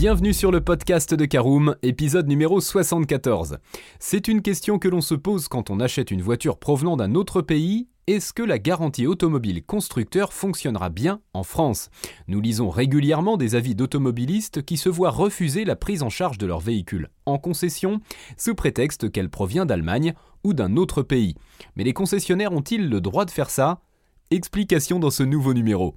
Bienvenue sur le podcast de Caroom, épisode numéro 74. C'est une question que l'on se pose quand on achète une voiture provenant d'un autre pays. Est-ce que la garantie automobile constructeur fonctionnera bien en France? Nous lisons régulièrement des avis d'automobilistes qui se voient refuser la prise en charge de leur véhicule en concession sous prétexte qu'elle provient d'Allemagne ou d'un autre pays. Mais les concessionnaires ont-ils le droit de faire ça? Explication dans ce nouveau numéro.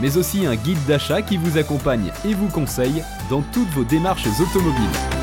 mais aussi un guide d'achat qui vous accompagne et vous conseille dans toutes vos démarches automobiles.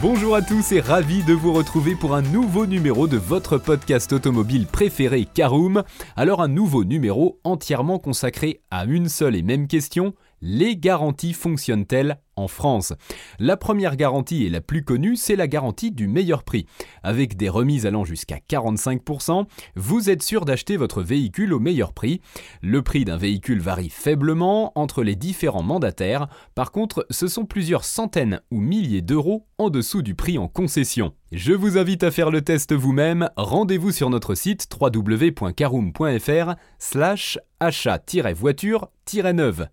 Bonjour à tous et ravi de vous retrouver pour un nouveau numéro de votre podcast automobile préféré Caroom. Alors un nouveau numéro entièrement consacré à une seule et même question, les garanties fonctionnent-elles en France? La première garantie et la plus connue, c'est la garantie du meilleur prix. Avec des remises allant jusqu'à 45%, vous êtes sûr d'acheter votre véhicule au meilleur prix. Le prix d'un véhicule varie faiblement entre les différents mandataires, par contre ce sont plusieurs centaines ou milliers d'euros en dessous du prix en concession. Je vous invite à faire le test vous-même, rendez-vous sur notre site www.caroom.fr slash achat-voiture-neuve.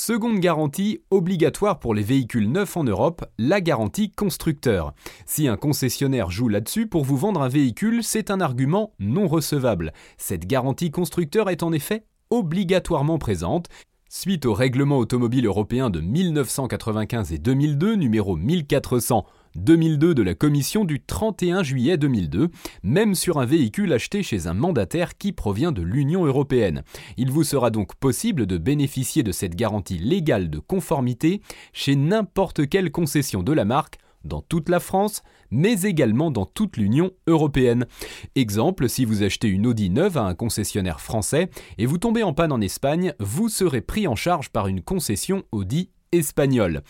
Seconde garantie obligatoire pour les véhicules neufs en Europe, la garantie constructeur. Si un concessionnaire joue là-dessus pour vous vendre un véhicule, c'est un argument non recevable. Cette garantie constructeur est en effet obligatoirement présente. Suite au règlement automobile européen de 1995 et 2002, numéro 1400 2002 de la Commission du 31 juillet 2002, même sur un véhicule acheté chez un mandataire qui provient de l'Union européenne. Il vous sera donc possible de bénéficier de cette garantie légale de conformité chez n'importe quelle concession de la marque dans toute la France, mais également dans toute l'Union européenne. Exemple, si vous achetez une Audi neuve à un concessionnaire français et vous tombez en panne en Espagne, vous serez pris en charge par une concession Audi espagnole.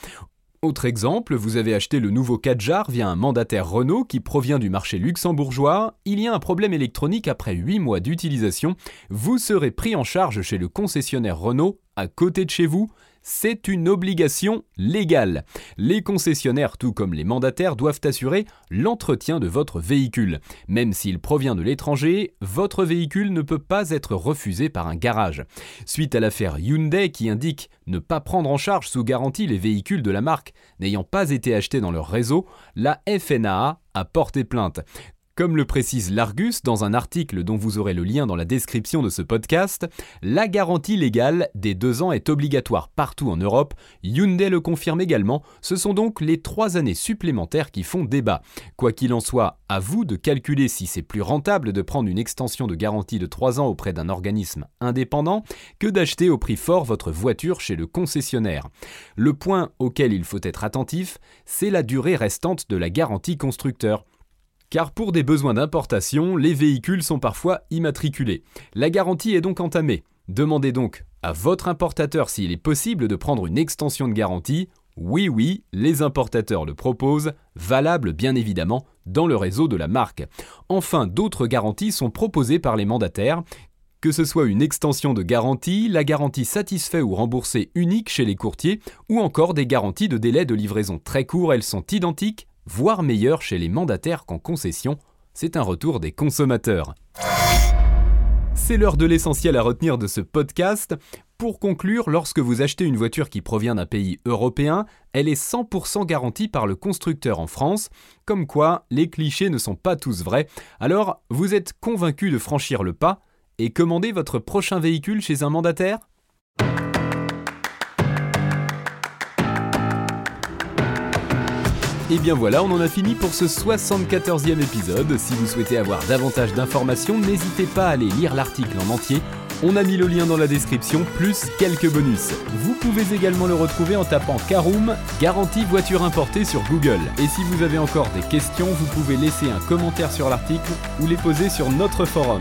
Autre exemple, vous avez acheté le nouveau Kadjar via un mandataire Renault qui provient du marché luxembourgeois, il y a un problème électronique après 8 mois d'utilisation, vous serez pris en charge chez le concessionnaire Renault à côté de chez vous, c'est une obligation légale. Les concessionnaires, tout comme les mandataires, doivent assurer l'entretien de votre véhicule. Même s'il provient de l'étranger, votre véhicule ne peut pas être refusé par un garage. Suite à l'affaire Hyundai qui indique ne pas prendre en charge sous garantie les véhicules de la marque n'ayant pas été achetés dans leur réseau, la FNAA a porté plainte. Comme le précise l'Argus dans un article dont vous aurez le lien dans la description de ce podcast, la garantie légale des deux ans est obligatoire partout en Europe. Hyundai le confirme également, ce sont donc les trois années supplémentaires qui font débat. Quoi qu'il en soit, à vous de calculer si c'est plus rentable de prendre une extension de garantie de trois ans auprès d'un organisme indépendant que d'acheter au prix fort votre voiture chez le concessionnaire. Le point auquel il faut être attentif, c'est la durée restante de la garantie constructeur car pour des besoins d'importation, les véhicules sont parfois immatriculés. La garantie est donc entamée. Demandez donc à votre importateur s'il est possible de prendre une extension de garantie. Oui, oui, les importateurs le proposent, valable bien évidemment dans le réseau de la marque. Enfin, d'autres garanties sont proposées par les mandataires, que ce soit une extension de garantie, la garantie satisfait ou remboursée unique chez les courtiers, ou encore des garanties de délai de livraison très court, elles sont identiques voire meilleur chez les mandataires qu'en concession, c'est un retour des consommateurs. C'est l'heure de l'essentiel à retenir de ce podcast. Pour conclure, lorsque vous achetez une voiture qui provient d'un pays européen, elle est 100% garantie par le constructeur en France, comme quoi les clichés ne sont pas tous vrais. Alors, vous êtes convaincu de franchir le pas et commander votre prochain véhicule chez un mandataire? Et bien voilà, on en a fini pour ce 74e épisode. Si vous souhaitez avoir davantage d'informations, n'hésitez pas à aller lire l'article en entier. On a mis le lien dans la description, plus quelques bonus. Vous pouvez également le retrouver en tapant Caroom, garantie voiture importée sur Google. Et si vous avez encore des questions, vous pouvez laisser un commentaire sur l'article ou les poser sur notre forum.